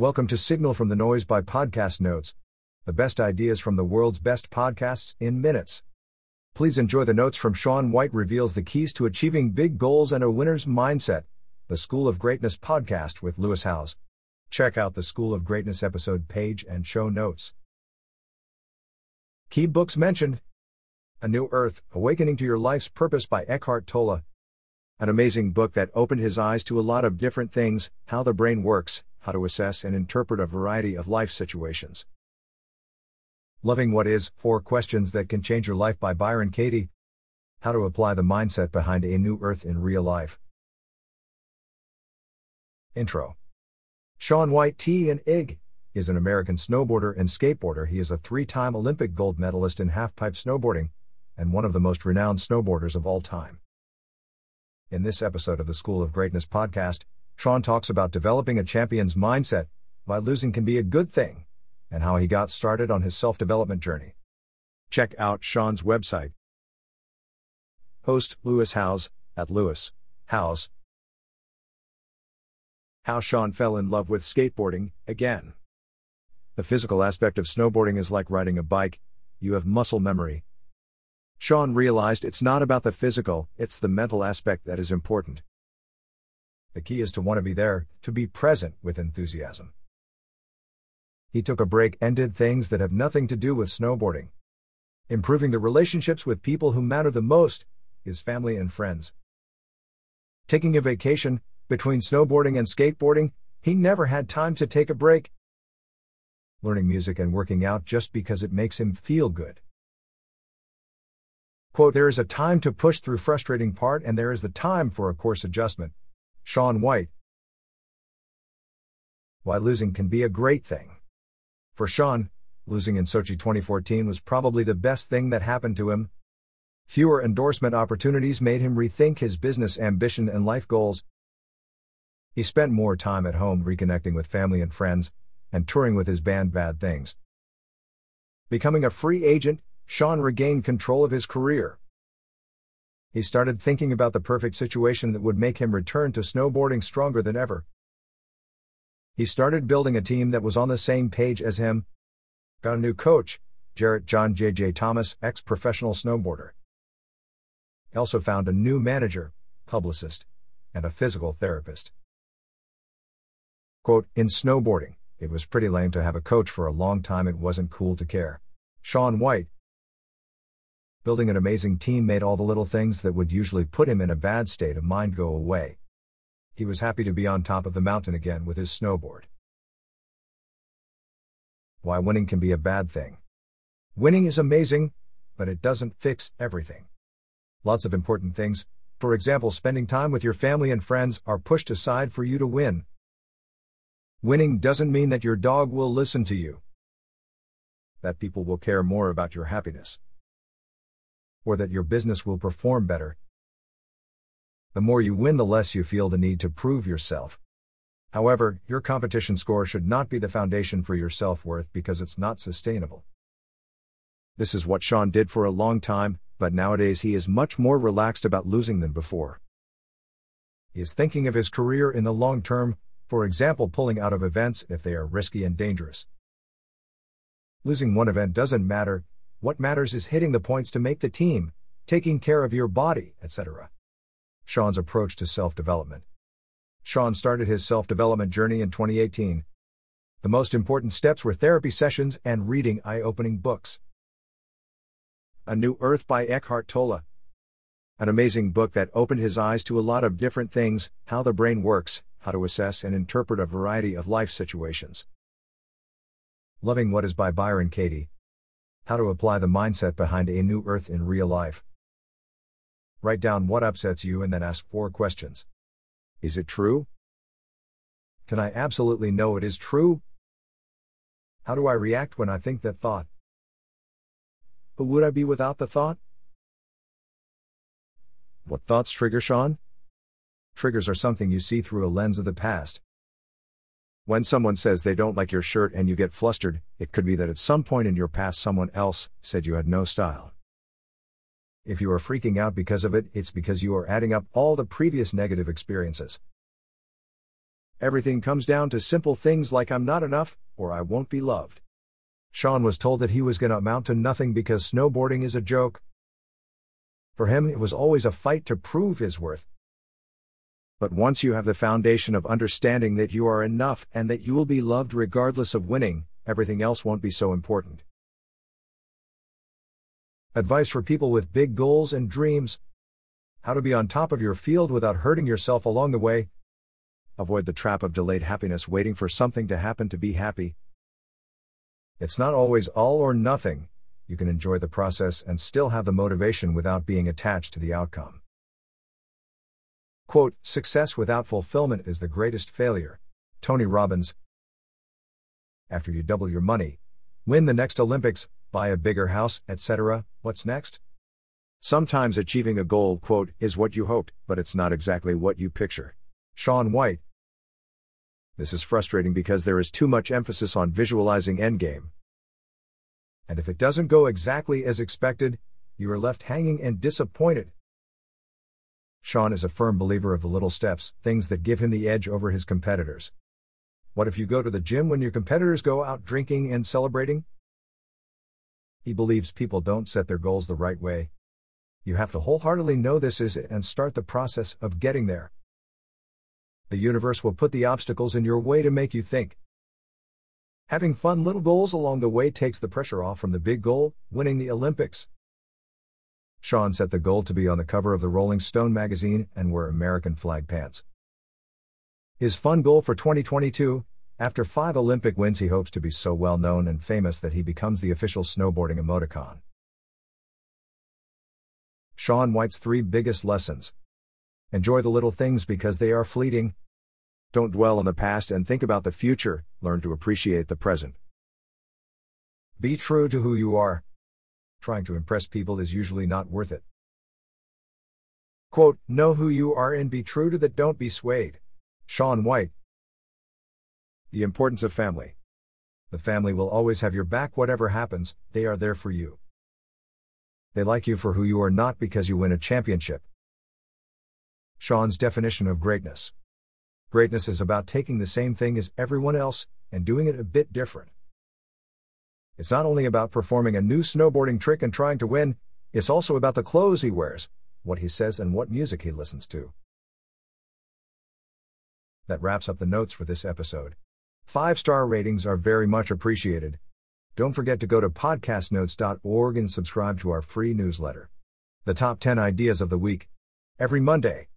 Welcome to Signal from the Noise by Podcast Notes, the best ideas from the world's best podcasts in minutes. Please enjoy the notes from Shaun White reveals the keys to achieving big goals and a winner's mindset. The School of Greatness podcast with Lewis Howes. Check out the School of Greatness episode page and show notes. Key books mentioned A New Earth Awakening to Your Life's Purpose by Eckhart Tolle. An amazing book that opened his eyes to a lot of different things how the brain works, how to assess and interpret a variety of life situations. Loving What Is Four Questions That Can Change Your Life by Byron Katie. How to Apply the Mindset Behind a New Earth in Real Life. Intro Shaun White T and IG is an American snowboarder and skateboarder. He is a three time Olympic gold medalist in halfpipe snowboarding and one of the most renowned snowboarders of all time. In this episode of the School of Greatness podcast, Shaun talks about developing a champion's mindset, why losing can be a good thing and how he got started on his self development journey. Check out Shaun's website. Host Lewis Howes at Lewis Howes. How Shaun fell in love with skateboarding again. The physical aspect of snowboarding is like riding a bike, you have muscle memory. Shaun realized it's not about the physical, it's the mental aspect that is important. The key is to want to be there, to be present with enthusiasm. He took a break and did things that have nothing to do with snowboarding. Improving the relationships with people who matter the most, his family and friends. Taking a vacation, between snowboarding and skateboarding, he never had time to take a break. Learning music and working out just because it makes him feel good. Quote, there is a time to push through frustrating part and there is the time for a course adjustment. Shaun White. Why losing can be a great thing. For Shaun, losing in Sochi 2014 was probably the best thing that happened to him. Fewer endorsement opportunities made him rethink his business ambition and life goals. He spent more time at home reconnecting with family and friends, and touring with his band Bad Things. Becoming a free agent, Shaun regained control of his career. He started thinking about the perfect situation that would make him return to snowboarding stronger than ever. He started building a team that was on the same page as him. Got a new coach, Jarrett John J.J. Thomas, ex professional snowboarder. He also found a new manager, publicist, and a physical therapist. Quote, in snowboarding, it was pretty lame to have a coach for a long time, it wasn't cool to care. Shaun White. Building an amazing team made all the little things that would usually put him in a bad state of mind go away he was happy to be on top of the mountain again with his snowboard. Why winning can be a bad thing. Winning is amazing, but it doesn't fix everything. Lots of important things, for example, spending time with your family and friends, are pushed aside for you to win. Winning doesn't mean that your dog will listen to you, that people will care more about your happiness, or that your business will perform better, the more you win, the less you feel the need to prove yourself. However, your competition score should not be the foundation for your self worth because it's not sustainable. This is what Shaun did for a long time, but nowadays he is much more relaxed about losing than before. He is thinking of his career in the long term, for example, pulling out of events if they are risky and dangerous. Losing one event doesn't matter, what matters is hitting the points to make the team, taking care of your body, etc. Shaun's approach to self development. Shaun started his self development journey in 2018. The most important steps were therapy sessions and reading eye opening books. A New Earth by Eckhart Tolle. An amazing book that opened his eyes to a lot of different things how the brain works, how to assess and interpret a variety of life situations. Loving What Is by Byron Katie. How to apply the mindset behind a new earth in real life. Write down what upsets you and then ask four questions. Is it true? Can I absolutely know it is true? How do I react when I think that thought? Who would I be without the thought? What thoughts trigger Shaun? Triggers are something you see through a lens of the past. When someone says they don't like your shirt and you get flustered, it could be that at some point in your past someone else said you had no style. If you are freaking out because of it, it's because you are adding up all the previous negative experiences. Everything comes down to simple things like I'm not enough, or I won't be loved. Shaun was told that he was going to amount to nothing because snowboarding is a joke. For him, it was always a fight to prove his worth. But once you have the foundation of understanding that you are enough and that you will be loved regardless of winning, everything else won't be so important. Advice for people with big goals and dreams How to be on top of your field without hurting yourself along the way. Avoid the trap of delayed happiness waiting for something to happen to be happy. It's not always all or nothing, you can enjoy the process and still have the motivation without being attached to the outcome. Quote, Success without fulfillment is the greatest failure. Tony Robbins. After you double your money, win the next Olympics, buy a bigger house, etc., what's next? Sometimes achieving a goal, quote, is what you hoped, but it's not exactly what you picture. Shaun White. This is frustrating because there is too much emphasis on visualizing endgame. And if it doesn't go exactly as expected, you are left hanging and disappointed. Shaun is a firm believer of the little steps, things that give him the edge over his competitors. What if you go to the gym when your competitors go out drinking and celebrating? He believes people don't set their goals the right way. You have to wholeheartedly know this is it and start the process of getting there. The universe will put the obstacles in your way to make you think. Having fun little goals along the way takes the pressure off from the big goal, winning the Olympics. Shaun set the goal to be on the cover of the Rolling Stone magazine and wear American flag pants. His fun goal for 2022 after five Olympic wins, he hopes to be so well known and famous that he becomes the official snowboarding emoticon. Shaun White's three biggest lessons. Enjoy the little things because they are fleeting. Don't dwell on the past and think about the future, learn to appreciate the present. Be true to who you are. Trying to impress people is usually not worth it. Quote, know who you are and be true to that, don't be swayed. Shaun White. The importance of family. The family will always have your back whatever happens, they are there for you. They like you for who you are, not because you win a championship. Shaun's definition of greatness. Greatness is about taking the same thing as everyone else and doing it a bit different. It's not only about performing a new snowboarding trick and trying to win, it's also about the clothes he wears, what he says, and what music he listens to. That wraps up the notes for this episode. Five star ratings are very much appreciated. Don't forget to go to podcastnotes.org and subscribe to our free newsletter. The top 10 ideas of the week. Every Monday.